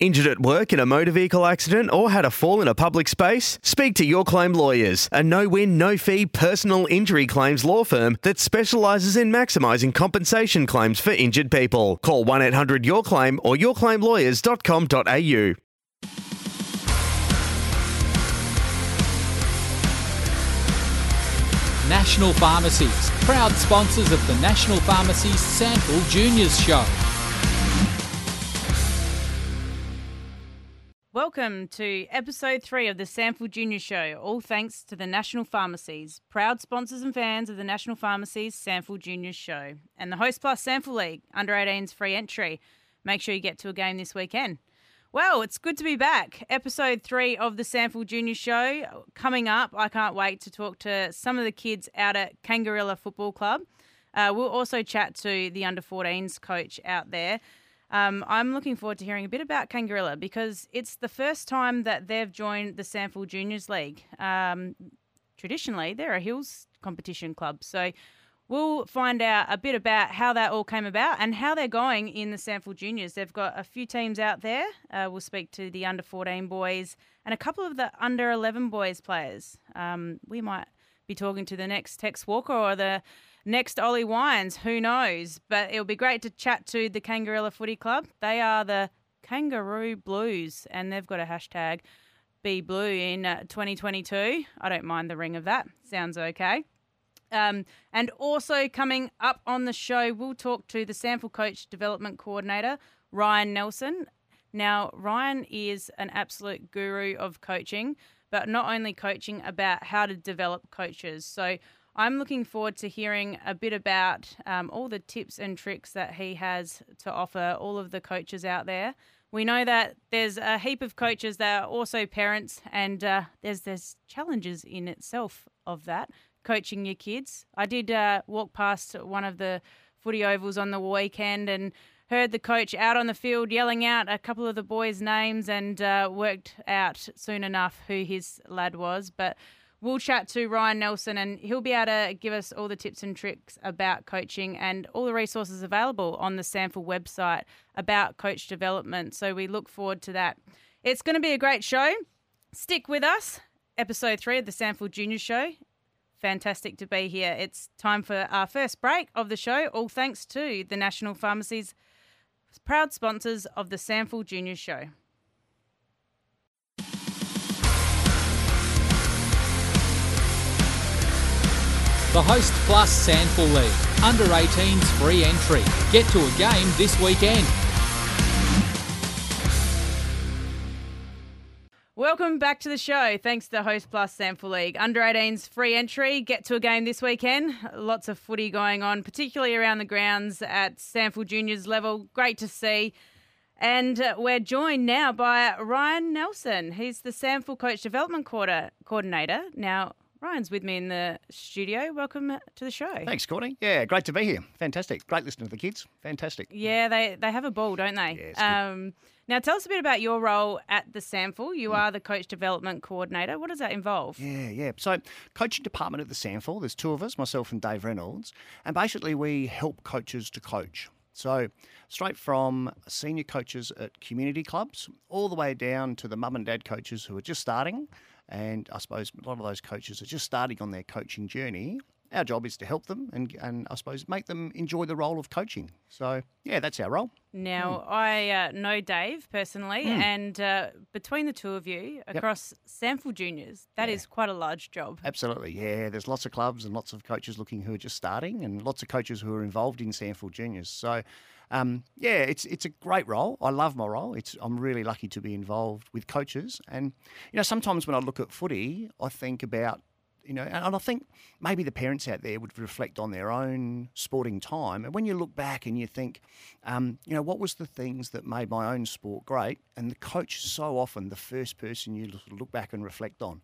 Injured at work in a motor vehicle accident or had a fall in a public space? Speak to Your Claim Lawyers, a no win, no fee personal injury claims law firm that specialises in maximising compensation claims for injured people. Call 1 800 Your Claim or yourclaimlawyers.com.au. National Pharmacies, proud sponsors of the National Pharmacies SANFL Juniors Show. Welcome to episode three of the SANFL Junior Show, all thanks to the National Pharmacies, proud sponsors and fans of the National Pharmacies SANFL Juniors Show, and the Host Plus SANFL League, under 18s free entry. Make sure you get to a game this weekend. Well, it's good to be back. Episode three of the SANFL Junior Show coming up. I can't wait to talk to some of the kids out at Kangarilla Football Club. Uh, we'll also chat to the under 14s coach out there. Um, I'm looking forward to hearing a bit about Kangarilla because it's the first time that they've joined the SANFL Juniors League. Um, traditionally, they're a Hills competition club. So we'll find out a bit about how that all came about and how they're going in the SANFL Juniors. They've got a few teams out there. Uh, we'll speak to the under 14 boys and a couple of the under 11 boys players. Um, we might be talking to the next Tex Walker or the next Ollie Wines, who knows? But it'll be great to chat to the Kangarilla Footy Club. They are the Kangaroo Blues, and they've got a hashtag Be Blue in uh, 2022. I don't mind the ring of that. Sounds okay. Um, and also coming up on the show, we'll talk to the SANFL Coach Development Coordinator, Ryan Nelson. Now, Ryan is an absolute guru of coaching, but not only coaching about how to develop coaches. So I'm looking forward to hearing a bit about um, all the tips and tricks that he has to offer all of the coaches out there. We know that there's a heap of coaches that are also parents, and uh, there's there's challenges in itself of that coaching your kids. I did uh, walk past one of the footy ovals on the weekend and heard the coach out on the field yelling out a couple of the boys' names and uh, worked out soon enough who his lad was. But we'll chat to Ryan Nelson and he'll be able to give us all the tips and tricks about coaching and all the resources available on the SANFL website about coach development. So we look forward to that. It's going to be a great show. Stick with us. Episode three of the SANFL Junior Show. Fantastic to be here. It's time for our first break of the show, all thanks to the National Pharmacies, proud sponsors of the SANFL Junior Show. The Host Plus SANFL League, under 18s free entry. Get to a game this weekend. Welcome back to the show. Thanks to the Host Plus SANFL League. Under 18s free entry. Get to a game this weekend. Lots of footy going on, particularly around the grounds at SANFL Juniors level. Great to see. And uh, we're joined now by Ryan Nelson. He's the SANFL Coach Development Coordinator. Now, Ryan's with me in the studio. Welcome to the show. Thanks, Courtney. Yeah, great to be here. Fantastic. Great listening to the kids. Fantastic. Yeah, they, they have a ball, don't they? Yeah, um, now, tell us a bit about your role at the SANFL. You mm. are the coach development coordinator. What does that involve? Yeah, yeah. So, coaching department at the SANFL, there's two of us, myself and Dave Reynolds, and basically we help coaches to coach. So, straight from senior coaches at community clubs all the way down to the mum and dad coaches who are just starting and I suppose a lot of those coaches are just starting on their coaching journey. Our job is to help them and, and I suppose make them enjoy the role of coaching. So, yeah, that's our role. Now, mm. I uh, know Dave personally, mm. and uh, between the two of you across yep. SANFL Juniors, that yeah. is quite a large job. Absolutely, yeah. There's lots of clubs and lots of coaches looking who are just starting, and lots of coaches who are involved in SANFL Juniors. So, um, yeah, it's it's a great role. I love my role. It's I'm really lucky to be involved with coaches, and you know sometimes when I look at footy, I think about You know, and I think maybe the parents out there would reflect on their own sporting time, and when you look back and you think, um, you know, what was the things that made my own sport great? And the coach is so often the first person you look back and reflect on.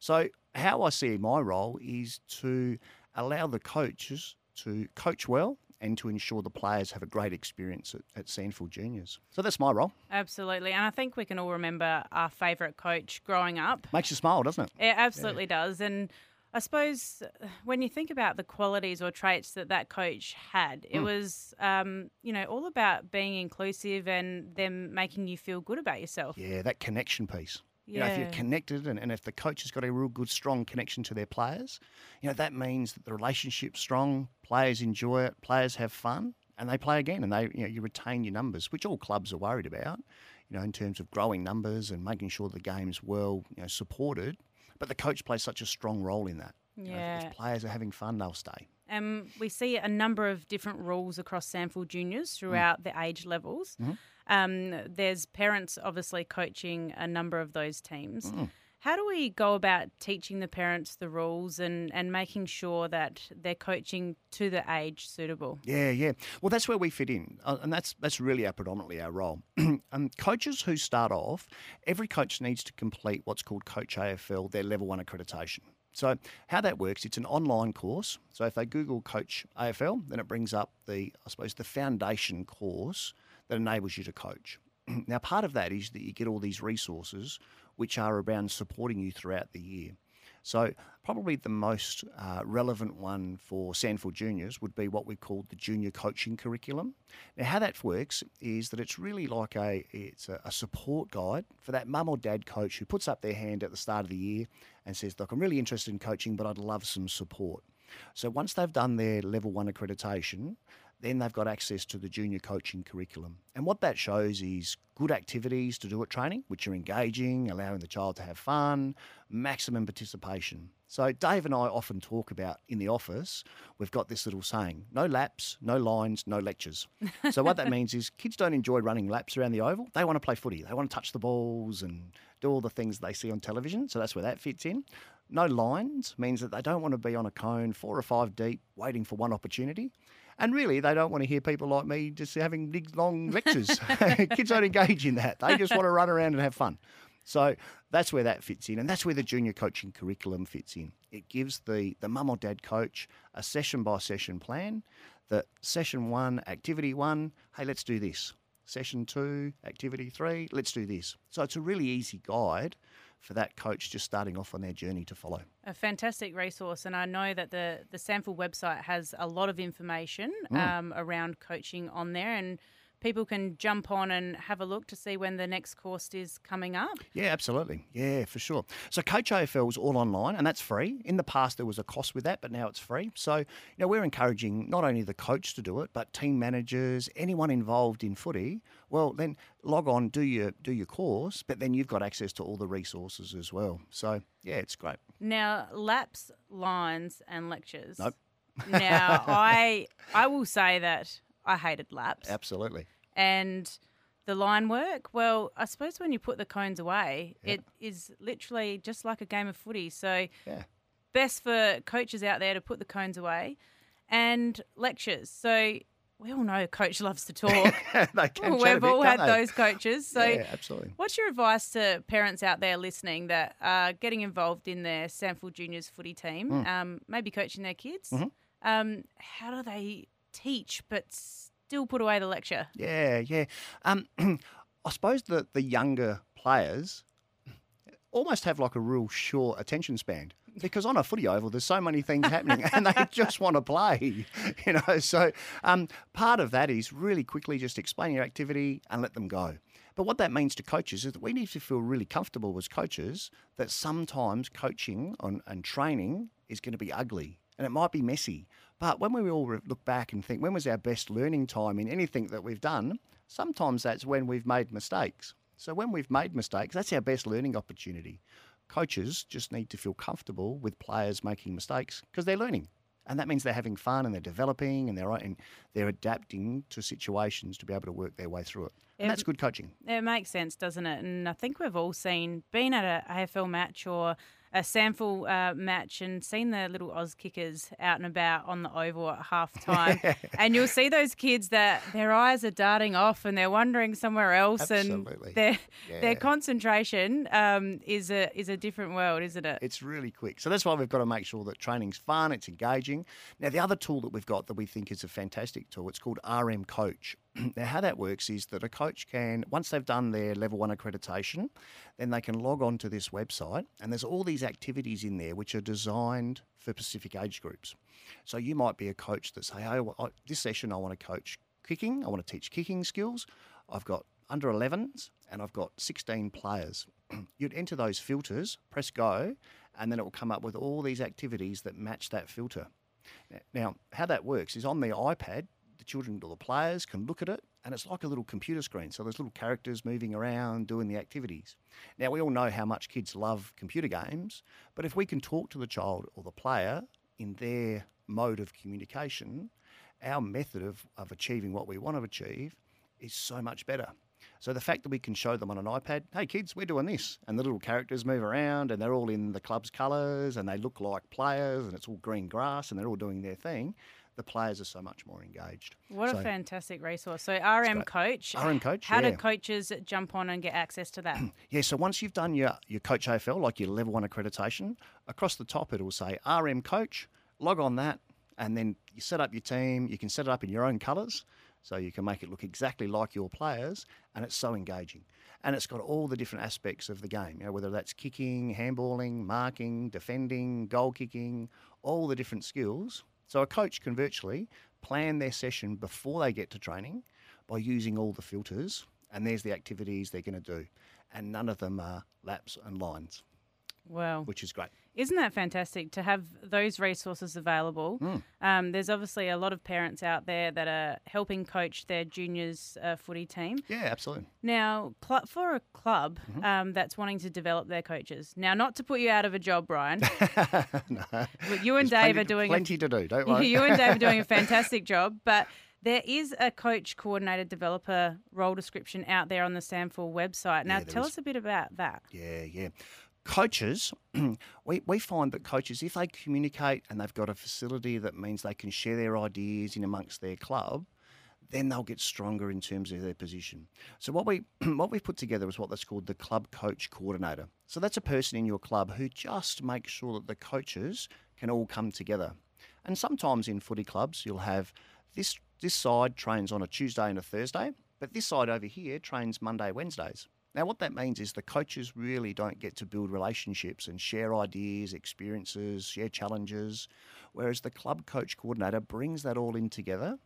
So how I see my role is to allow the coaches to coach well and to ensure the players have a great experience at, at SANFL Juniors. So that's my role. Absolutely. And I think we can all remember our favourite coach growing up. Makes you smile, doesn't it? It absolutely yeah. does. And I suppose uh, when you think about the qualities or traits that that coach had, it mm. was, um, you know, all about being inclusive and them making you feel good about yourself. Yeah, that connection piece. Yeah. You know, if you're connected and, and if the coach has got a real good, strong connection to their players, you know, that means that the relationship's strong, players enjoy it, players have fun, and they play again and they you know, you retain your numbers, which all clubs are worried about, you know, in terms of growing numbers and making sure the game's well, you know, supported. But the coach plays such a strong role in that. Yeah. You know, if players are having fun, they'll stay. And we see a number of different rules across SANFL Juniors mm. throughout mm. the age levels. Mm-hmm. Um, there's parents obviously coaching a number of those teams. Mm. How do we go about teaching the parents the rules and, and making sure that they're coaching to the age suitable? Yeah, yeah. Well, that's where we fit in, uh, and that's that's really our predominantly our role. um, coaches who start off, every coach needs to complete what's called Coach AFL, their level one accreditation. So how that works, it's an online course. So if they Google Coach AFL, then it brings up the, I suppose, the foundation course that enables you to coach. now, part of that is that you get all these resources which are around supporting you throughout the year. So, probably the most uh, relevant one for SANFL Juniors would be what we call the junior coaching curriculum. Now, how that works is that it's really like a it's a, a support guide for that mum or dad coach who puts up their hand at the start of the year and says, "Look, I'm really interested in coaching, but I'd love some support." So once they've done their level one accreditation, then they've got access to the junior coaching curriculum. And what that shows is good activities to do at training, which are engaging, allowing the child to have fun, maximum participation. So, Dave and I often talk about in the office, we've got this little saying no laps, no lines, no lectures. so, what that means is kids don't enjoy running laps around the oval. They want to play footy, they want to touch the balls and do all the things they see on television. So, that's where that fits in. No lines means that they don't want to be on a cone four or five deep waiting for one opportunity. And really, they don't want to hear people like me just having big, long lectures. Kids don't engage in that. They just want to run around and have fun. So that's where that fits in. And that's where the junior coaching curriculum fits in. It gives the, the mum or dad coach a session by session plan that session one, activity one, hey, let's do this. Session two, activity three, let's do this. So it's a really easy guide for that coach just starting off on their journey to follow. A fantastic resource, and I know that the the SANFL website has a lot of information mm. um, around coaching on there, and people can jump on and have a look to see when the next course is coming up? Yeah, absolutely. Yeah, for sure. So Coach AFL is all online and that's free. In the past there was a cost with that, but now it's free. So, you know, we're encouraging not only the coach to do it, but team managers, anyone involved in footy, well then log on, do your do your course, but then you've got access to all the resources as well. So yeah, it's great. Now, laps, lines and lectures. Nope. now I I will say that I hated laps. Absolutely. And the line work, well, I suppose when you put the cones away, yeah. it is literally just like a game of footy. So, yeah. best for coaches out there to put the cones away and lectures. So, we all know a coach loves to talk. We've all bit, had they? those coaches. So, yeah, absolutely. What's your advice to parents out there listening that are getting involved in their SANFL Juniors footy team, mm. um, maybe coaching their kids? Mm-hmm. Um, how do they teach but still put away the lecture. Yeah, yeah. Um, I suppose that the younger players almost have like a real short attention span because on a footy oval there's so many things happening and they just want to play you know so um, part of that is really quickly just explain your activity and let them go but what that means to coaches is that we need to feel really comfortable as coaches that sometimes coaching on, and training is going to be ugly and it might be messy but when we all look back and think, when was our best learning time in anything that we've done? Sometimes that's when we've made mistakes. So when we've made mistakes, that's our best learning opportunity. Coaches just need to feel comfortable with players making mistakes because they're learning. And that means they're having fun and they're developing and they're and they're adapting to situations to be able to work their way through it. And that's good coaching. It makes sense, doesn't it? And I think we've all seen, being at an AFL match or a SANFL uh, match and seen the little Auskickers out and about on the oval at half time. and you'll see those kids that their eyes are darting off and they're wandering somewhere else Absolutely. and their Yeah. their concentration um, is a is a different world, isn't it? It's really quick. So that's why we've got to make sure that training's fun, it's engaging. Now, the other tool that we've got that we think is a fantastic tool, it's called RM Coach. now, how that works is that a coach can, once they've done their level one accreditation, then they can log on to this website and there's all these activities in there which are designed for specific age groups. So you might be a coach that say, hey, this session I want to coach kicking, I want to teach kicking skills. I've got under 11s and I've got 16 players. You'd enter those filters, press go, and then it will come up with all these activities that match that filter. Now, how that works is on the iPad, children or the players can look at it, and it's like a little computer screen. So there's little characters moving around doing the activities. Now, we all know how much kids love computer games, but if we can talk to the child or the player in their mode of communication, our method of, of achieving what we want to achieve is so much better. So the fact that we can show them on an iPad, hey kids, we're doing this, and the little characters move around, and they're all in the club's colours, and they look like players, and it's all green grass, and they're all doing their thing. The players are so much more engaged. What So- a fantastic resource. So RM. Coach. RM Coach, How yeah. do coaches jump on and get access to that? Yeah, so once you've done your, your Coach AFL, like your level one accreditation, across the top it will say RM Coach, log on that, and then you set up your team. You can set it up in your own colours, so you can make it look exactly like your players, and it's so engaging. And it's got all the different aspects of the game, you know, whether that's kicking, handballing, marking, defending, goal kicking, all the different skills. So a coach can virtually plan their session before they get to training by using all the filters, and there's the activities they're going to do. And none of them are laps and lines, Well, which is great. Isn't that fantastic to have those resources available? Hmm. Um, there's obviously a lot of parents out there that are helping coach their juniors uh, footy team. Yeah, absolutely. Now, cl- for a club Mm-hmm. um, that's wanting to develop their coaches, now not to put you out of a job, Ryan, but you and There's Dave plenty, are doing a plenty to do. Don't worry. you and Dave are doing a fantastic job, but there is a coach coordinator developer role description out there on the SANFL website. Now, Yeah, tell is. us a bit about that. Yeah, yeah. Coaches, we, we find that coaches, if they communicate and they've got a facility that means they can share their ideas in amongst their club, then they'll get stronger in terms of their position. So what we what we've put together is what that's called the club coach coordinator. So that's a person in your club who just makes sure that the coaches can all come together. And sometimes in footy clubs, you'll have this this side trains on a Tuesday and a Thursday, but this side over here trains Monday, Wednesdays. Now, what that means is the coaches really don't get to build relationships and share ideas, experiences, share challenges, whereas the club coach coordinator brings that all in together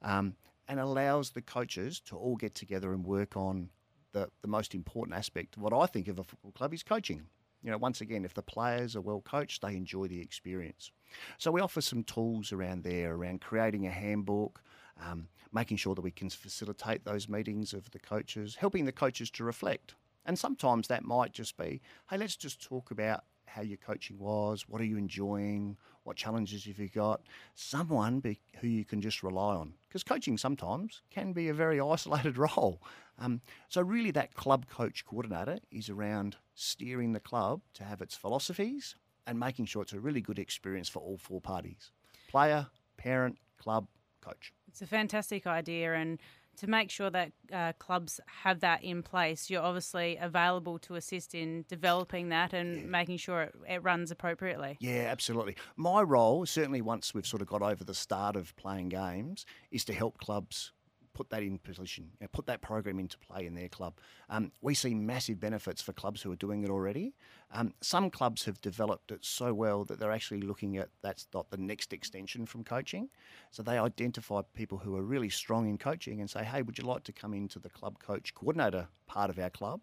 um, and allows the coaches to all get together and work on the, the most important aspect of what I think of a football club is coaching. You know, once again, if the players are well coached, they enjoy the experience. So we offer some tools around there around creating a handbook, um, making sure that we can facilitate those meetings of the coaches, helping the coaches to reflect. And sometimes that might just be, hey, let's just talk about how your coaching was, what are you enjoying, what challenges have you got, someone be, who you can just rely on. Because coaching sometimes can be a very isolated role. Um, so, really, that club coach coordinator is around steering the club to have its philosophies and making sure it's a really good experience for all four parties player, parent, club, coach. It's a fantastic idea, and to make sure that uh, clubs have that in place, you're obviously available to assist in developing that and making sure it, it runs appropriately. Yeah, absolutely. My role, certainly once we've sort of got over the start of playing games, is to help clubs put that in position, you know, put that program into play in their club. Um, we see massive benefits for clubs who are doing it already. Um, some clubs have developed it so well that they're actually looking at that's not the next extension from coaching. So they identify people who are really strong in coaching and say, hey, would you like to come into the club coach coordinator part of our club?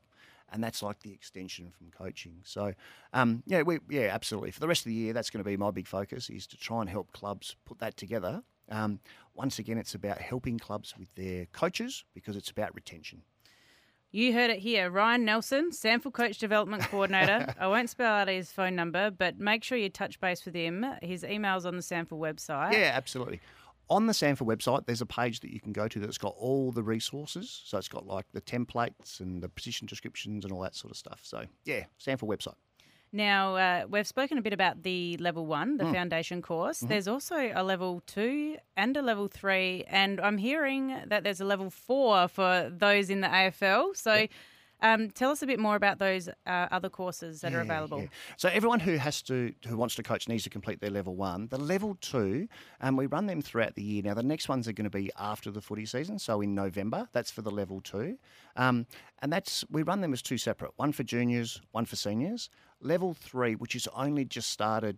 and that's like the extension from coaching. So, um, yeah, we, yeah, absolutely. For the rest of the year, that's going to be my big focus is to try and help clubs put that together. Um, once again, it's about helping clubs with their coaches because it's about retention. You heard it here. Ryan Nelson, SANFL Coach Development Coordinator. I won't spell out his phone number, but make sure you touch base with him. His email's on the SANFL website. Yeah, absolutely. On the SANFL website, there's a page that you can go to that's got all the resources. So it's got like the templates and the position descriptions and all that sort of stuff. So yeah, SANFL website. Now, uh, we've spoken a bit about the level one, the Mm. foundation course. Mm-hmm. There's also a level two and a level three, and I'm hearing that there's a level four for those in the AFL. So, um, tell us a bit more about those uh, other courses that are available. yeah. So everyone who has to who wants to coach needs to complete their level one. The level two, um, we run them throughout the year. Now the next ones are going to be after the footy season, so in November. That's for the level two, um, and that's we run them as two separate. One for juniors, one for seniors. Level three, which is only just started.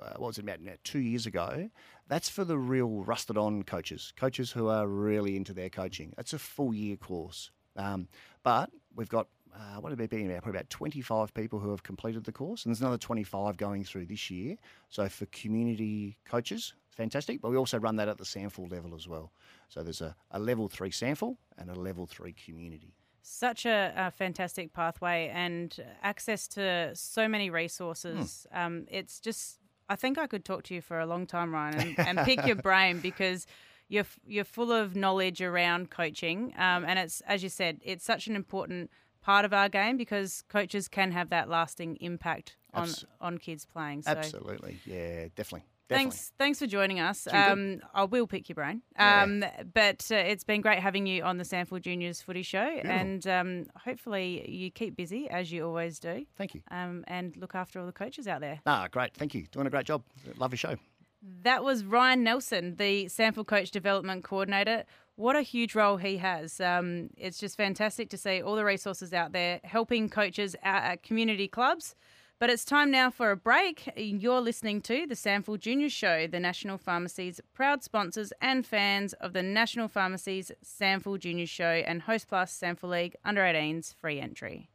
Uh, what was it about now, two years ago? That's for the real rusted on coaches, coaches who are really into their coaching. It's a full year course. Um, but we've got uh, what have it been about? Probably about 25 people who have completed the course, and there's another 25 going through this year. So for community coaches, fantastic. But we also run that at the SANFL level as well. So there's a, a level three SANFL and a level three community. Such a, a fantastic pathway and access to so many resources. Hmm. Um, it's just, I think I could talk to you for a long time, Ryan, and, and pick your brain because you're you're full of knowledge around coaching, um, and it's as you said, it's such an important part of our game because coaches can have that lasting impact on Abs- on kids playing. So. Absolutely. Yeah, definitely. Definitely. Thanks, thanks for joining us. Um, I will pick your brain. Yeah. Um, but uh, it's been great having you on the SANFL Juniors Footy Show, and um, hopefully you keep busy as you always do, Thank you. um, and look after all the coaches out there. Ah, great. Thank you. Doing a great job. Love your show. That was Ryan Nelson, the SANFL Coach Development Coordinator. What a huge role he has. Um, it's just fantastic to see all the resources out there helping coaches out at community clubs. But it's time now for a break. You're listening to the SANFL Junior Show, the National Pharmacy's proud sponsors and fans of the National Pharmacy's SANFL Junior Show and Host Plus SANFL League Under 18s free entry.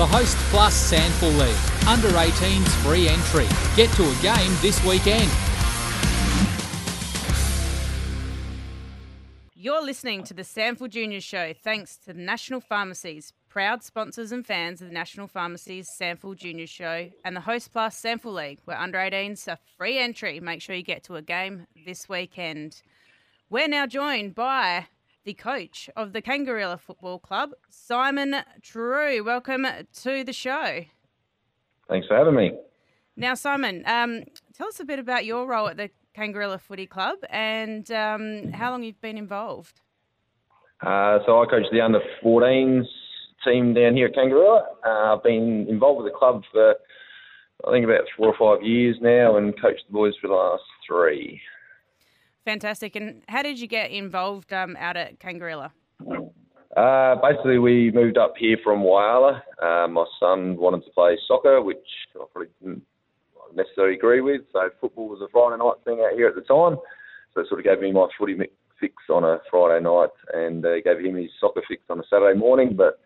The Host Plus SANFL League. Under 18s free entry. Get to a game this weekend. You're listening to the SANFL Junior Show thanks to the National Pharmacies, proud sponsors and fans of the National Pharmacies SANFL Junior Show and the Host Plus SANFL League, where under 18s are free entry. Make sure you get to a game this weekend. We're now joined by the coach of the Kangarilla Football Club, Simon True. Welcome to the show. Thanks for having me. Now, Simon, um, tell us a bit about your role at the Kangarilla Footy Club and um, how long you've been involved. Uh, so I coach the under 14s team down here at Kangaroo. Uh, I've been involved with the club for I think about four or five years now, and coached the boys for the last three. Fantastic. And how did you get involved um, out at Kangarilla? Uh, basically, we moved up here from Whyalla. Uh, my son wanted to play soccer, which I probably didn't necessarily agree with. So football was a Friday night thing out here at the time. So it sort of gave me my footy fix on a Friday night, and uh, gave him his soccer fix on a Saturday morning. But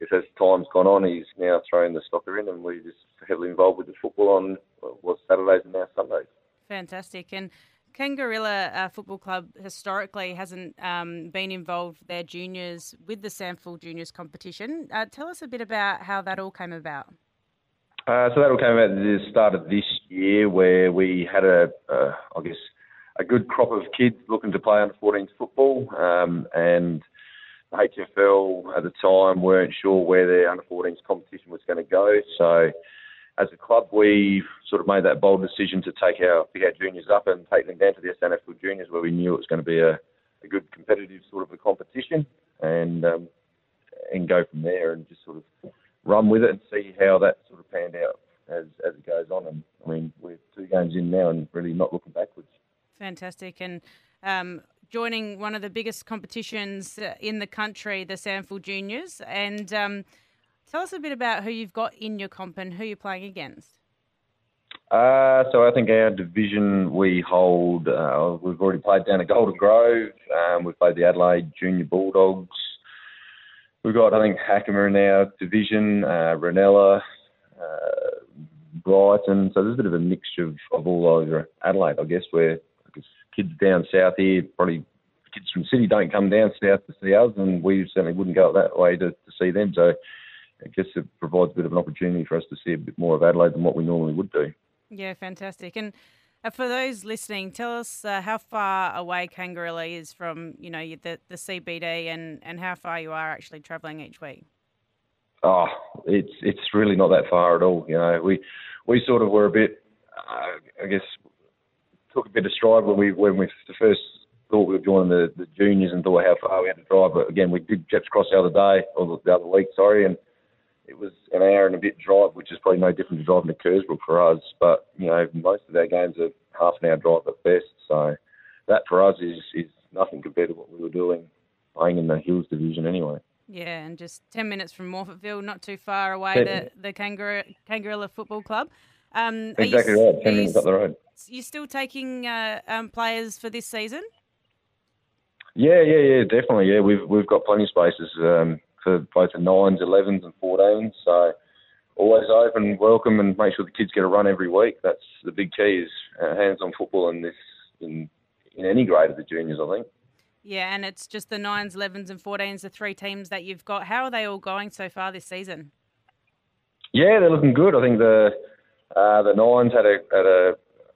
as time's gone on, he's now throwing the soccer in, and we're just heavily involved with the football on well, Saturdays and now Sundays. Fantastic. And Kangarilla uh, Football Club historically hasn't um, been involved, their juniors, with the SANFL Juniors competition. Uh, tell us a bit about how that all came about. Uh, so that all came about at the start of this year, where we had a, I guess, a good crop of kids looking to play under 14s football, um, and the HFL at the time weren't sure where their under 14s competition was going to go. So, as a club, we've sort of made that bold decision to take our our juniors up and take them down to the SANFL juniors, where we knew it was going to be a, a good competitive sort of a competition, and um, and go from there and just sort of run with it and see how that sort of panned out as as it goes on. And I mean, we're two games in now and really not looking backwards. Fantastic. And um, joining one of the biggest competitions uh, in the country, the SANFL Juniors. And um, tell us a bit about who you've got in your comp and who you're playing against. Uh, so I think our division we hold. Uh, we've already played down at Golden Grove. Um, we've played the Adelaide Junior Bulldogs. We've got I think Hackham in our division, uh, Reynella, uh, Brighton. So there's a bit of a mixture of, of all over Adelaide, I guess. Where kids down south here, probably kids from City don't come down south to see us, and we certainly wouldn't go that way to, to see them. So I guess it provides a bit of an opportunity for us to see a bit more of Adelaide than what we normally would do. Yeah, fantastic. And Uh, for those listening, tell us uh, how far away Kangaroo is from you know the the CBD and and how far you are actually travelling each week. Oh, it's it's really not that far at all. You know, we we sort of were a bit, uh, I guess, took a bit of stride when we when we first thought we were joining the, the juniors and thought how far we had to drive. But again, we did Gepps Cross the other day or the other week, sorry, and it was an hour and a bit drive, which is probably no different to driving to Kersbrook for us. But you know, most of our games are half an hour drive at best, so that for us is is nothing compared to what we were doing playing in the Hills division anyway. Yeah, and just 10 minutes from Morphettville, not too far away, the, the Kangaroo, Kangaroo Football Club. Um, exactly you, right, 10 minutes up the road. You still taking uh, um, players for this season? Yeah, yeah, yeah, definitely. Yeah, we've we've got plenty of spaces um, for both the nines, elevens, and fourteens. So always open, welcome, and make sure the kids get a run every week. That's the big key is uh, hands-on football in this in in any grade of the juniors. I think. Yeah, and it's just the nines, elevens, and fourteens, the three teams that you've got. How are they all going so far this season? Yeah, they're looking good. I think the uh, the nines had a had a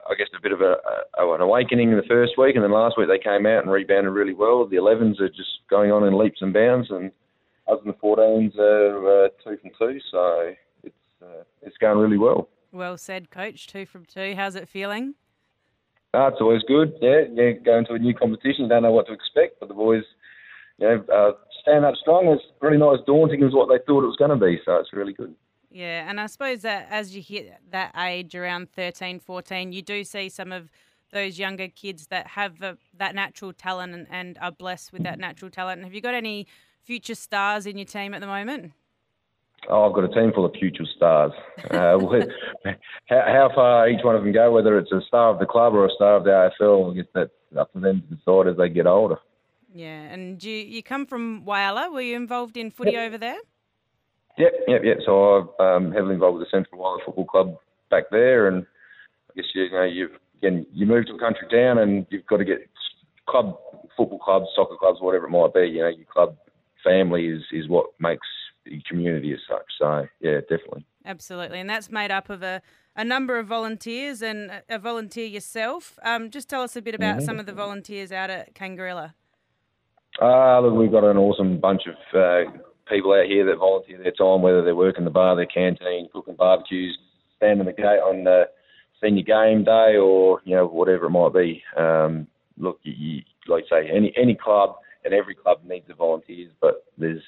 I guess a bit of a, a, an awakening in the first week, and then last week they came out and rebounded really well. The 11s are just going on in leaps and bounds, and us and the 14s are uh, two from two, so it's uh, it's going really well. Well said, coach. Two from two. How's it feeling? Ah, it's always good. Yeah, yeah. Going to a new competition, don't know what to expect, but the boys, you know, uh, stand up strong. It's really not as daunting as what they thought it was going to be, so it's really good. Yeah, and I suppose that as you hit that age around 13, 14, you do see some of those younger kids that have a, that natural talent and, and are blessed with that natural talent. Have you got any future stars in your team at the moment? Oh, I've got a team full of future stars. Uh, how, how, far each one of them go, whether it's a star of the club or a star of the AFL, I guess that's up to them to decide as they get older. Yeah, and you you come from Whyalla. Were you involved in footy yep. over there? Yep, yep, yep. So I'm um, heavily involved with the Central Whyalla Football Club back there, and I guess you, you know you've again you move to a country town and you've got to get club football clubs, soccer clubs, whatever it might be. You know, your club family is is what makes the community as such. So yeah, definitely. Absolutely, and that's made up of a, a number of volunteers and a volunteer yourself. Um, just tell us a bit about mm-hmm. some of the volunteers out at Kangaroo. Uh, look, we've got an awesome bunch of uh, people out here that volunteer their time, whether they're working the bar, their canteen, cooking barbecues, standing the gate on uh, senior game day, or you know whatever it might be. Um, look, you, you, like I say, any any club and every club needs the volunteers, but there's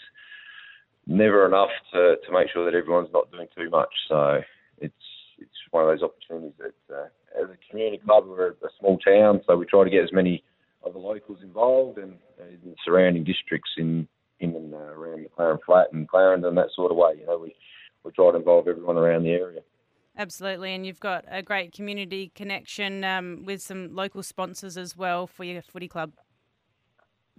never enough to, to make sure that everyone's not doing too much. So it's it's one of those opportunities that uh, as a community club we're a small town, so we try to get as many of the locals involved and, in surrounding districts in in and uh, around McLaren Flat and Clarendon that sort of way. You know, we we try to involve everyone around the area. Absolutely, and you've got a great community connection um, with some local sponsors as well for your footy club.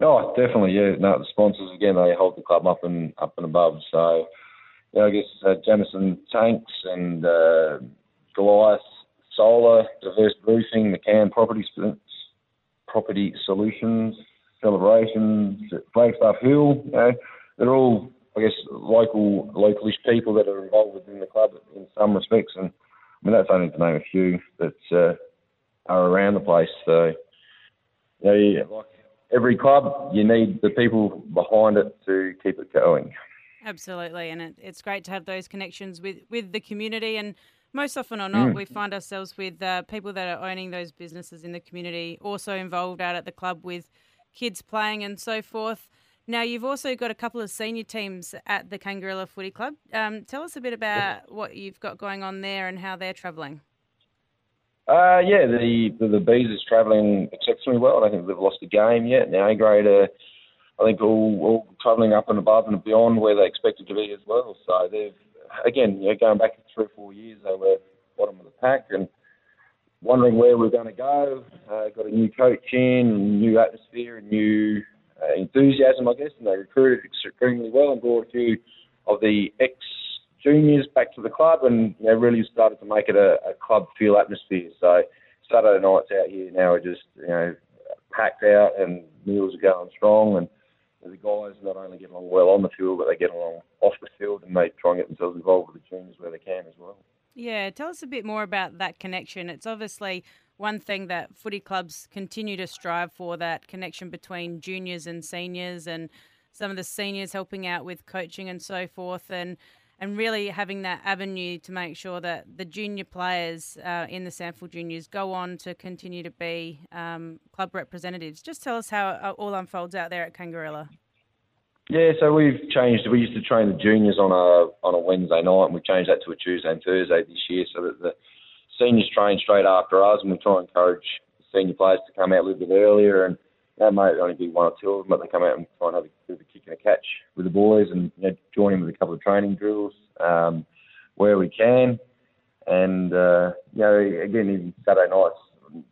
Oh, definitely, yeah. No, the sponsors again they hold the club up and up and above. So, yeah, I guess uh, Jamison Tanks and uh, Goliath Solar, Diverse Roofing, McCann Property Property Solutions, Celebrations, Flagstaff Hill. You know, they're all I guess local localish people that are involved within the club in some respects, and I mean that's only to name a few that uh, are around the place. So, know, yeah, like every club, you need the people behind it to keep it going. Absolutely, and it, it's great to have those connections with, with the community. And most often or not, mm. we find ourselves with uh, people that are owning those businesses in the community, also involved out at the club with kids playing and so forth. Now, you've also got a couple of senior teams at the Kangaroo Footy Club. Um, tell us a bit about what you've got going on there and how they're travelling. Uh, yeah, the, the, the bees is travelling exceptionally well. I don't think they've lost a game yet. Now A grade are, I think, all, all travelling up and above and beyond where they expected to be as well. So they've again, you know, going back three or four years, they were bottom of the pack and wondering where we're going to go. Uh, got a new coach in, new atmosphere, and new uh, enthusiasm, I guess, and they recruited extremely well and brought a few of the ex juniors back to the club and you know, really started to make it a, a club feel atmosphere. So Saturday nights out here now are just you know packed out and meals are going strong and the guys not only get along well on the field but they get along off the field and they try and get themselves involved with the juniors where they can as well. Yeah, tell us a bit more about that connection. It's obviously one thing that footy clubs continue to strive for that connection between juniors and seniors and some of the seniors helping out with coaching and so forth and and really having that avenue to make sure that the junior players uh, in the SANFL Juniors go on to continue to be um, club representatives. Just tell us how it all unfolds out there at Kangarilla. Yeah, so we've changed. We used to train the juniors on a on a Wednesday night, and we changed that to a Tuesday and Thursday this year, so that the seniors train straight after us, and we try and encourage senior players to come out a little bit earlier. And that might only be one or two of them, but they come out and try and have a bit of a kick and a catch with the boys, and you know, join in with a couple of training drills um, where we can. And uh, you know, again, even Saturday nights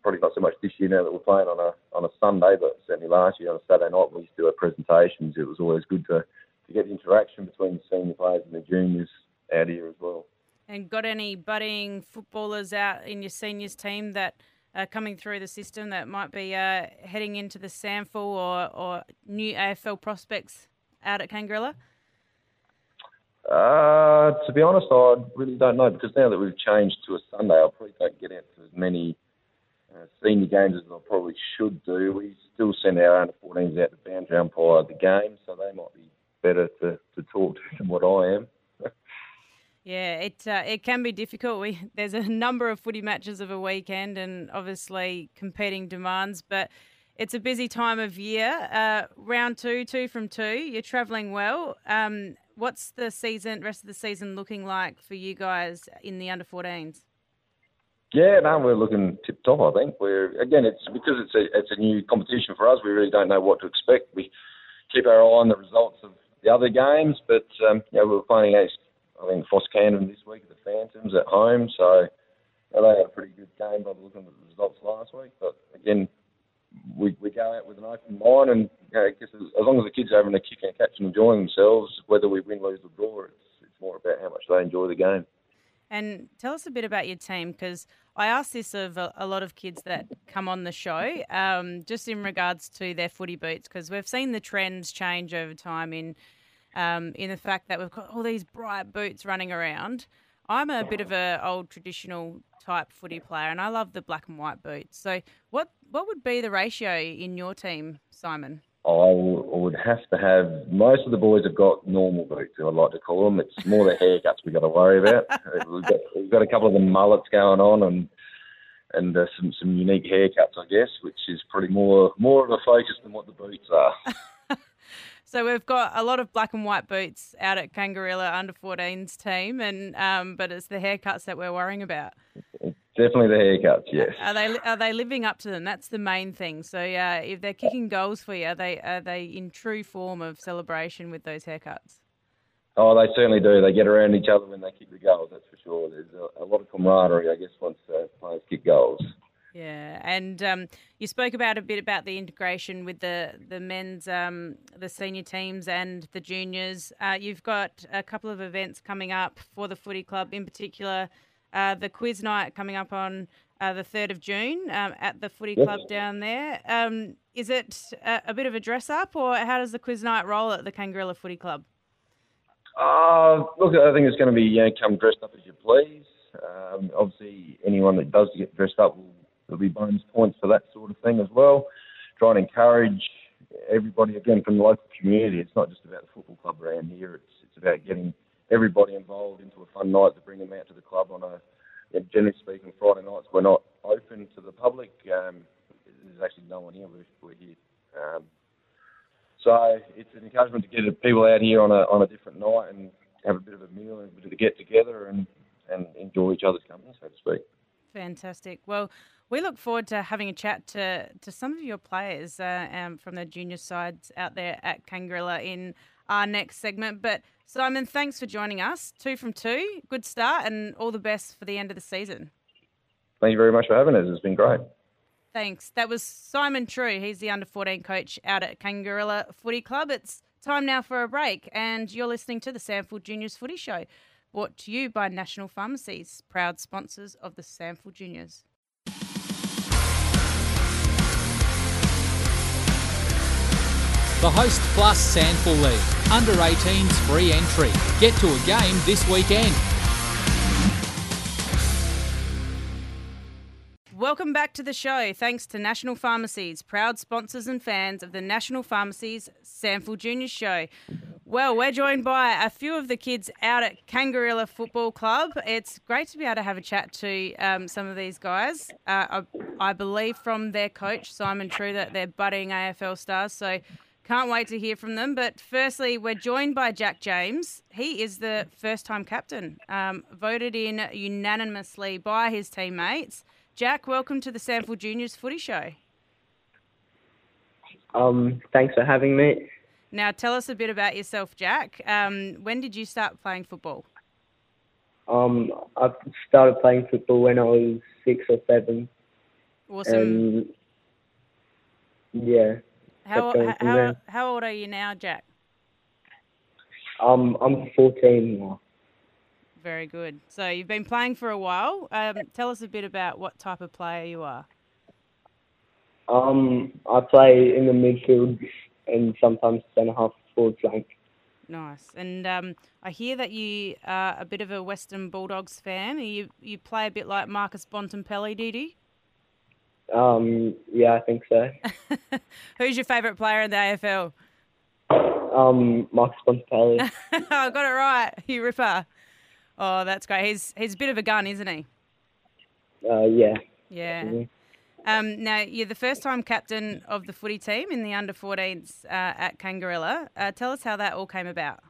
probably not so much this year now that we're playing on a on a Sunday, but certainly last year on a Saturday night we used to do our presentations. It was always good to, to get the interaction between the senior players and the juniors out here as well. And got any budding footballers out in your seniors team that are coming through the system that might be uh, heading into the SANFL or, or new AFL prospects out at Kangarilla? Uh, to be honest, I really don't know because now that we've changed to a Sunday, I probably don't get out to as many uh, senior games as I probably should do. We still send our under 14s out to boundary umpire the game, so they might be better to, to talk to than what I am. Yeah, it uh, it can be difficult. We there's a number of footy matches of a weekend, and obviously competing demands, but. It's a busy time of year. Uh, round two, two from two. You're travelling well. Um, what's the season, rest of the season, looking like for you guys in the under 14s? Yeah, no, we're looking tip top. I think we're again. It's because it's a it's a new competition for us. We really don't know what to expect. We keep our eye on the results of the other games, but um, were playing against I think Foss Cannon this week, the Phantoms at home. So they had a pretty good game by looking at the results last week. But again, we we go out with an open mind, and you know, I guess as, as long as the kids are having a kick and catch and enjoying themselves, whether we win, lose, or draw, it's it's more about how much they enjoy the game. And tell us a bit about your team because I ask this of a, a, lot of kids that come on the show, um, just in regards to their footy boots, because we've seen the trends change over time in um, in the fact that we've got all these bright boots running around. I'm a bit of a old traditional type footy player, and I love the black and white boots. So, what what would be the ratio in your team, Simon? I would have to have most of the boys have got normal boots, I like to call them. It's more the haircuts we've got to worry about. we've, got, we've got a couple of the mullets going on and and uh, some some unique haircuts, I guess, which is pretty more more of a focus than what the boots are. so we've got a lot of black and white boots out at Kangarilla under 14s team, and um, but it's the haircuts that we're worrying about. Definitely the haircuts, yes. Are they are they living up to them? That's the main thing. So yeah, if they're kicking goals for you, are they are they in true form of celebration with those haircuts? Oh, they certainly do. They get around each other when they kick the goals. That's for sure. There's a, a lot of camaraderie, I guess, once uh, players kick goals. Yeah, and um, you spoke about a bit about the integration with the the men's, um, the senior teams and the juniors. Uh, you've got a couple of events coming up for the footy club, in particular uh, the quiz night coming up on uh, the 3rd of June um, at the footy club down there. Um, is it a, a, bit of a dress up, or how does the quiz night roll at the Kangaroo Footy Club? Uh, look, I think it's going to be you know, come dressed up as you please. Um, obviously, anyone that does get dressed up will there'll be bonus points for that sort of thing as well. Try and encourage everybody again from the local community. It's not just about the football club around here. It's it's about getting everybody involved into a fun night to bring them out to the club on a, generally speaking, Friday nights we're not open to the public. Um, there's actually no one here. We're, we're here. Um, so it's an encouragement to get people out here on a on a different night and have a bit of a meal and a bit of a get together and, and enjoy each other's company, so to speak. Fantastic. Well, we look forward to having a chat to, to some of your players uh, um, from the junior sides out there at Kangarilla in our next segment. But Simon, thanks for joining us. Two from two, good start, and all the best for the end of the season. Thank you very much for having us. It's been great. Thanks. That was Simon True. He's the under 14 coach out at Kangarilla Footy Club. It's time now for a break, and you're listening to the SANFL Juniors Footy Show, brought to you by National Pharmacies, proud sponsors of the SANFL Juniors. The Host Plus SANFL League. Under 18s free entry. Get to a game this weekend. Welcome back to the show. Thanks to National Pharmacies, proud sponsors and fans of the National Pharmacies SANFL Junior Show. Well, we're joined by a few of the kids out at Kangarilla Football Club. It's great to be able to have a chat to um, some of these guys. Uh, I, I, believe from their coach, Simon True, that they're budding AFL stars. So can't wait to hear from them. But firstly, we're joined by Jack James. He is the first time captain, um, voted in unanimously by his teammates. Jack, welcome to the SANFL Juniors Footy Show. Um, thanks for having me. Now, tell us a bit about yourself, Jack. Um, when did you start playing football? Um, I started playing football when I was six or seven. Awesome. yeah. How, how, how old are you now, Jack? Um, I'm 14 now. Very good. So you've been playing for a while. Um, tell us a bit about what type of player you are. Um, I play in the midfield and sometimes centre half forward flank. Nice. And um, I hear that you are a bit of a Western Bulldogs fan. You you play a bit like Marcus Bontempelli, do you? Um, yeah, I think so. Who's your favourite player in the AFL? Um, Marcus Bontempelli. I got it right. You ripper. Oh, that's great. He's he's a bit of a gun, isn't he? Uh, yeah. Yeah. Um, now, you're the first time captain of the footy team in the under 14s uh, at Kangarilla. Uh, tell us how that all came about.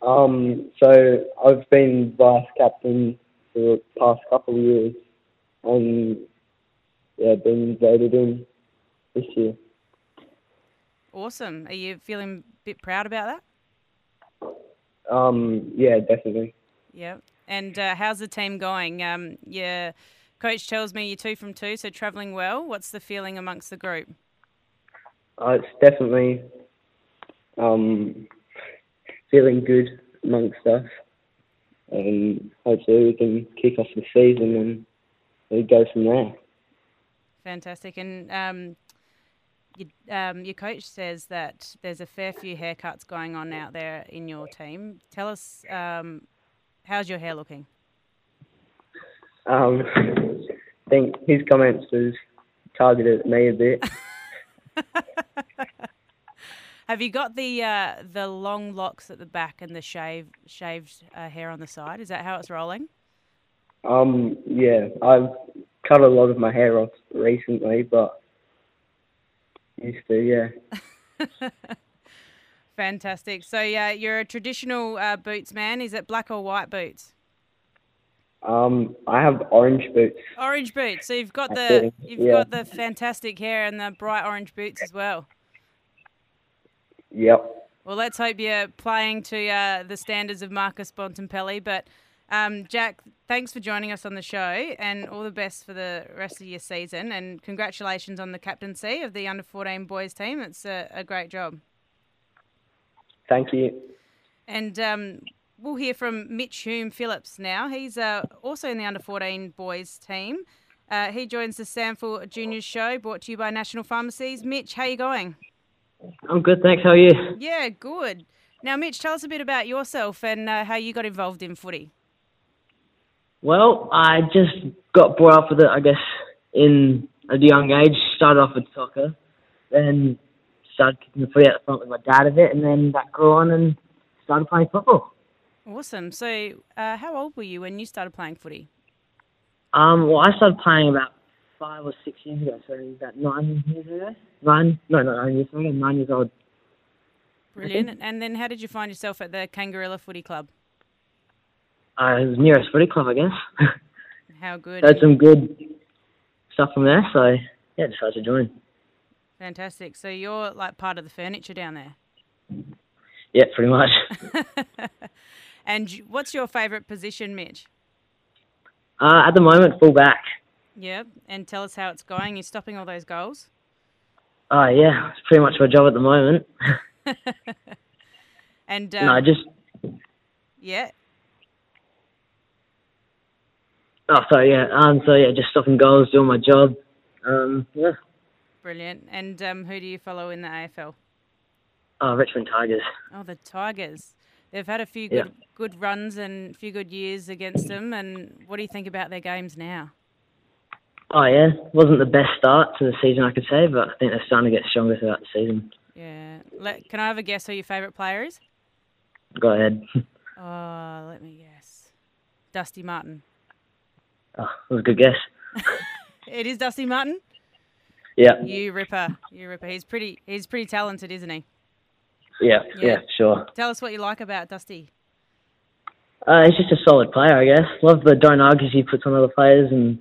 Um, so, I've been vice captain for the past couple of years and yeah, been voted in this year. Awesome. Are you feeling a bit proud about that? Um, yeah, definitely. Yeah. And uh, how's the team going? Um, yeah Coach tells me you're two from two, so travelling well. What's the feeling amongst the group? Uh, it's definitely um, feeling good amongst us, and hopefully we can kick off the season and we go from there. Fantastic, and um, you, um, your coach says that there's a fair few haircuts going on out there in your team. Tell us, um, how's your hair looking? Um, I think his comments was targeted at me a bit. Have you got the uh, the long locks at the back and the shave shaved uh, hair on the side? Is that how it's rolling? Um, yeah, I've cut a lot of my hair off recently, but used to, yeah. Fantastic. So, yeah, you're a traditional uh, boots man. Is it black or white boots? Um, I have orange boots. Orange boots. So you've got the you've yeah. got the fantastic hair and the bright orange boots as well. Yep. Well, let's hope you're playing to uh, the standards of Marcus Bontempelli. But um, Jack, thanks for joining us on the show, and all the best for the rest of your season. And congratulations on the captaincy of the under 14 boys team. It's a, a great job. Thank you. And um, we'll hear from Mitch Hume Phillips now. He's uh, also in the under 14 boys team. Uh, he joins the SANFL Juniors show brought to you by National Pharmacies. Mitch, how you going? I'm good, thanks. How are you? Yeah, good. Now, Mitch, tell us a bit about yourself and uh, how you got involved in footy. Well, I just got brought up with it, I guess, in a young age. Started off with soccer, then started kicking the footy out the front with my dad a bit, and then that grew on and started playing football. Awesome. So, uh, how old were you when you started playing footy? Um, well, I started playing about five or six years ago, so about nine years ago. Nine? No, not nine years ago. Nine years old. Brilliant. And then, how did you find yourself at the Kangarilla Footy Club? Uh, it was nearest footy club, I guess. How good? Had some good stuff from there, so yeah, decided to join. Fantastic. So you're like part of the furniture down there. Yeah, pretty much. And what's your favourite position, Mitch? Uh, at the moment, full back. Yeah, and tell us how it's going. You're stopping all those goals. Oh uh, yeah, it's pretty much my job at the moment. and um, no, just yeah. Oh, sorry, yeah. Um, so yeah, just stopping goals, doing my job. Um, yeah. Brilliant. And um, who do you follow in the AFL? Oh, Richmond Tigers. Oh, the Tigers. They've had a few good yeah. good runs and a few good years against them. And what do you think about their games now? Oh yeah, wasn't the best start to the season I could say, but I think they're starting to get stronger throughout the season. Yeah. Let, can I have a guess who your favourite player is? Go ahead. Oh, let me guess. Dusty Martin. Oh, that was a good guess. It is Dusty Martin. Yeah, You ripper. You ripper. He's pretty. He's pretty talented, isn't he? yeah, Yeah. yeah, sure. Tell us what you like about Dusty. Uh, he's just a solid player, I guess. Love the don't argues he puts on other players, and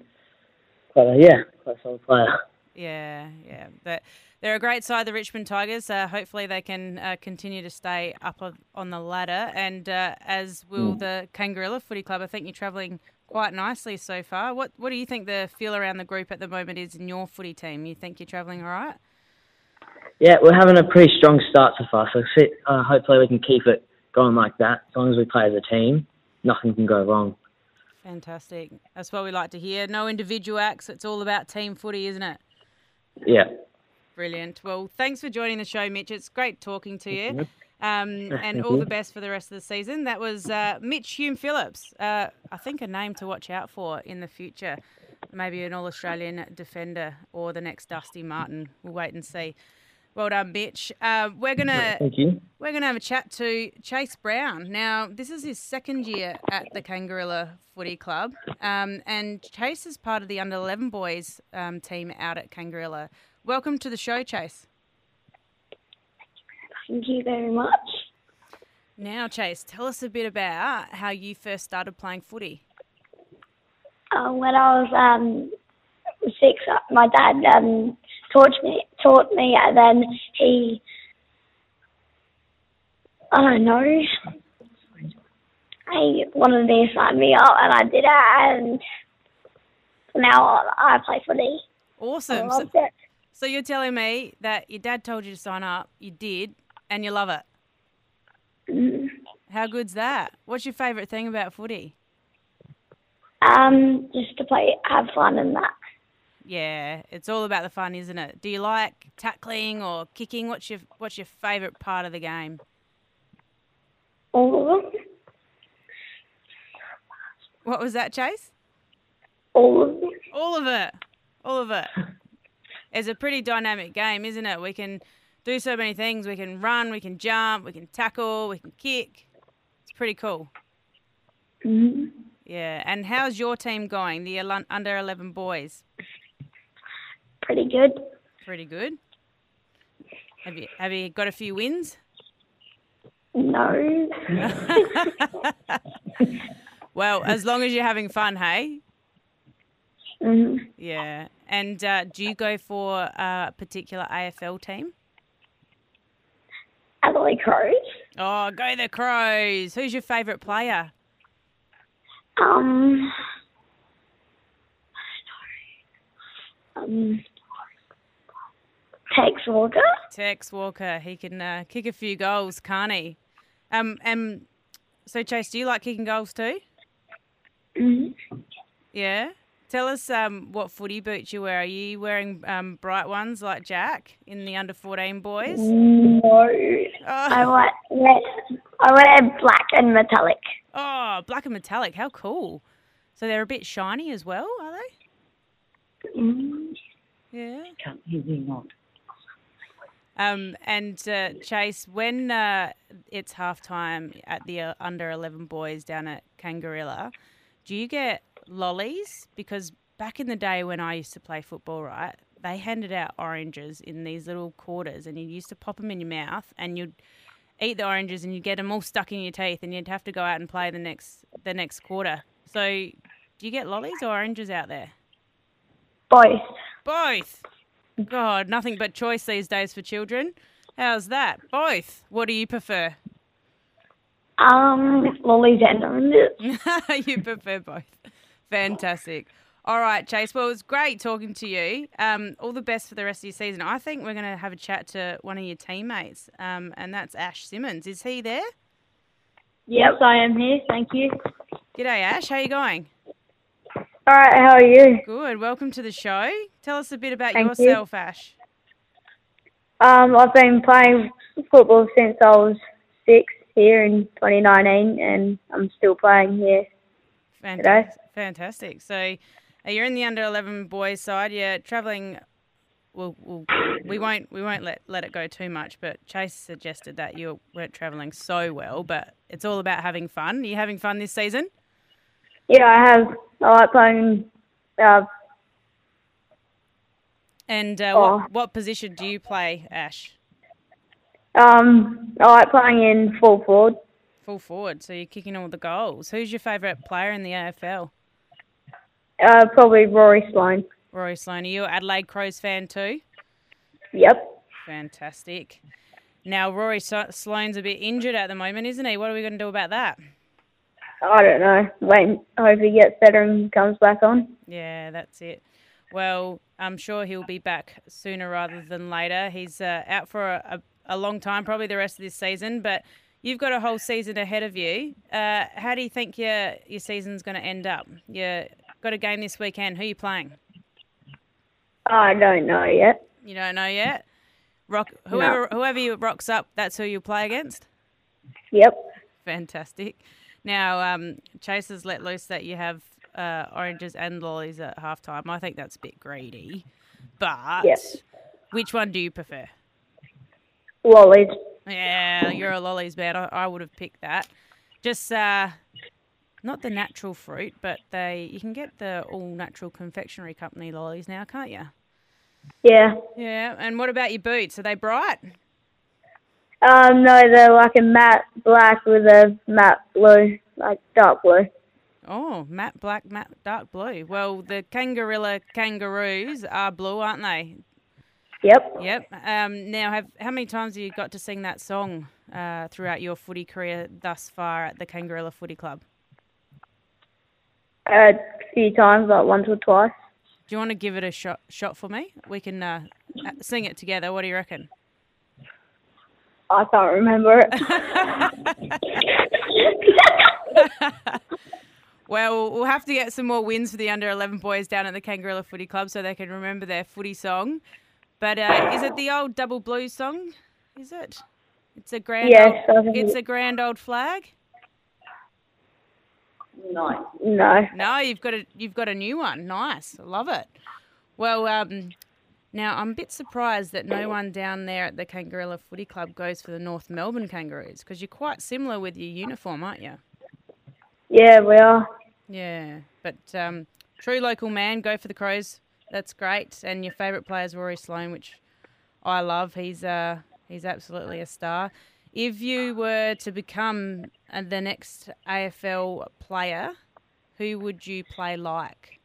quite a, yeah, quite a solid player. Yeah, yeah. But they're a great side, the Richmond Tigers. Uh, hopefully, they can uh, continue to stay up on, the ladder, and uh, as will the Kangarilla Footy Club. I think you're travelling quite nicely so far. What What do you think the feel around the group at the moment is in your footy team? You think you're travelling all right? Yeah, we're having a pretty strong start so far, so uh, hopefully we can keep it going like that. As long as we play as a team, nothing can go wrong. Fantastic. That's what we like to hear. No individual acts. It's all about team footy, isn't it? Yeah. Brilliant. Well, thanks for joining the show, Mitch. It's great talking to you. Um, and all the best for the rest of the season. That was uh, Mitch Hume Phillips. Uh, I think a name to watch out for in the future. Maybe an All Australian defender or the next Dusty Martin. We'll wait and see. Well done, Mitch. Uh, we're gonna we're gonna have a chat to Chase Brown. Now, this is his second year at the Kangarilla Footy Club, um, and Chase is part of the under eleven boys um, team out at Kangarilla. Welcome to the show, Chase. Thank you very much. Now, Chase, tell us a bit about how you first started playing footy. Uh, when I was um, six, uh, my dad um, taught me, taught me, and then he, I don't know, he wanted me to sign me up, and I did it, and now I play footy. Awesome. So, so you're telling me that your dad told you to sign up, you did, and you love it. Mm. How good's that? What's your favourite thing about footy? Um, just to play, have fun and that. Yeah, it's all about the fun, isn't it? Do you like tackling or kicking? What's your What's your favourite part of the game? All of them. What was that, Chase? All of them. All of it. All of it. It's a pretty dynamic game, isn't it? We can do so many things. We can run, we can jump, we can tackle, we can kick. It's pretty cool. hmm Yeah. And how's your team going? The under 11 boys? Pretty good. Pretty good. Have you Have you got a few wins? No. Well, as long as you're having fun, hey. hmm Yeah. And uh, do you go for a particular AFL team? Adelaide Crows. Oh, go the Crows. Who's your favourite player? Um. Um. Tex Walker. Tex Walker. He can uh, kick a few goals, can't he? Um, and so Chase, do you like kicking goals too? hmm Yeah. Tell us um, what footy boots you wear. Are you wearing um, bright ones like Jack in the under 14 boys? No. I Oh, wear, wear I wear black and metallic. oh, black and metallic. How cool. So they're a bit shiny as well, are they? Mm. Yeah. Um, and uh, Chase, when uh, it's halftime at the uh, under 11 boys down at Kangarilla, do you get lollies? Because back in the day when I used to play football, right, they handed out oranges in these little quarters and you used to pop them in your mouth and you'd eat the oranges and you'd get them all stuck in your teeth and you'd have to go out and play the next the next quarter. So do you get lollies or oranges out there? Both. Both. God, nothing but choice these days for children. How's that? Both. What do you prefer? Um, lollies and oranges. you prefer both. Fantastic. All right, Chase. Well, it was great talking to you. Um, all the best for the rest of your season. I think we're going to have a chat to one of your teammates, um, and that's Ash Simmons. Is he there? Yes, I am here. Thank you. G'day, Ash. How are you going? All right, how are you? Good. Welcome to the show. Tell us a bit about Thank you. yourself, Ash. Um, I've been playing football since I was six here in 2019, and I'm still playing here. Fantastic. Fantastic. So, Uh, You're in the under 11 boys side. You're travelling. Well, we'll, we won't we won't let let it go too much. But Chase suggested that you weren't travelling so well. But it's all about having fun. Are you having fun this season? Yeah, I have. I like playing. Uh, And uh, Oh. what what position do you play, Ash? um, I like playing in full forward. Full forward. So you're kicking all the goals. Who's your favourite player in the AFL? Uh, probably Rory Sloane. Rory Sloane. Are you an Adelaide Crows fan too? Yep. Fantastic. Now Rory Sloane's a bit injured at the moment, isn't he? What are we going to do about that? I don't know. Wait, hope he gets better and comes back on. Yeah, that's it. Well, I'm sure he'll be back sooner rather than later. He's uh, out for a, a, a long time, probably the rest of this season, but you've got a whole season ahead of you. Uh, how do you think your, your season's going to end up? You got a game this weekend. Who are you playing? I don't know yet. You don't know yet? Rock whoever whoever you rocks up, that's who you play against. Yep. Fantastic. Now, um, Chase has let loose that you have uh, oranges and lollies at halftime. I think that's a bit greedy, but Yes. which one do you prefer? Lollies. Yeah, you're a lollies man. I, I would have picked that. Just uh, not the natural fruit, but they you can get the all natural confectionery company lollies now, can't you? Yeah. Yeah. And what about your boots? Are they bright? Um, no, they're like a matte black with a matte blue, like dark blue. Oh, matte black, matte dark blue. Well, the Kangarilla kangaroos are blue, aren't they? Yep. Yep. Um, now, have how many times have you got to sing that song uh, throughout your footy career thus far at the Kangarilla Footy Club? A few times, like once or twice. Do you want to give it a shot shot for me? We can uh, sing it together. What do you reckon? I can't remember it. Well, we'll have to get some more wins for the under 11 boys down at the Kangarilla Footy Club so they can remember their footy song. But uh, is it the old double blues song? Is it? It's a grand. Yes, old, it's a grand old flag. No. No. No, you've got a you've got a new one. Nice, I love it. Well, um, now I'm a bit surprised that no one down there at the Kangarilla Footy Club goes for the North Melbourne Kangaroos because you're quite similar with your uniform, aren't you? Yeah, we are. Yeah, but um, true local man, go for the Crows. That's great. And your favourite player is Rory Sloane, which I love. He's uh, he's absolutely a star. If you were to become uh, the next AFL player, who would you play like?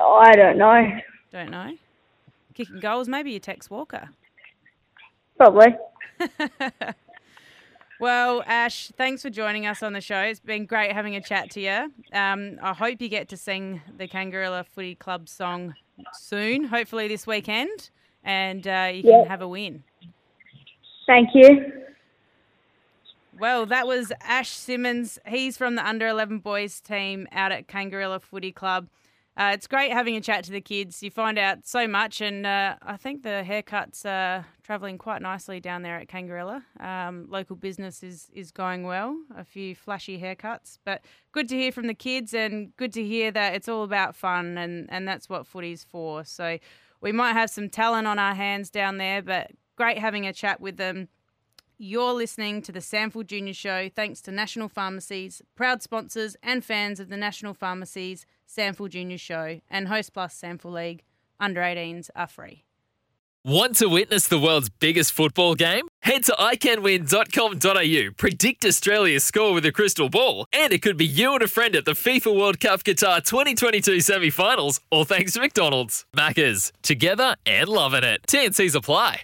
I don't know. Don't know. Kicking goals, maybe you Tex Walker. Probably. Well, Ash, thanks for joining us on the show. It's been great having a chat to you. Um, I hope you get to sing the Kangarilla Footy Club song soon, hopefully this weekend, and uh, you can have a win. Thank you. Well, that was Ash Simmons. He's from the under 11 boys team out at Kangarilla Footy Club. Uh, it's great having a chat to the kids. You find out so much, and uh, I think the haircuts are travelling quite nicely down there at Kangarilla. Um, local business is, is going well, a few flashy haircuts, but good to hear from the kids and good to hear that it's all about fun, and, and that's what footy's for. So we might have some talent on our hands down there, but great having a chat with them. You're listening to the SANFL Junior Show thanks to National Pharmacies, proud sponsors and fans of the National Pharmacies SANFL Junior Show and Host Plus SANFL League. Under 18s are free. Want to witness the world's biggest football game? Head to iCanWin.com.au, predict Australia's score with a crystal ball, and it could be you and a friend at the FIFA World Cup Qatar 2022 semi finals, all thanks to McDonald's. Maccas, together and loving it. TNCs apply.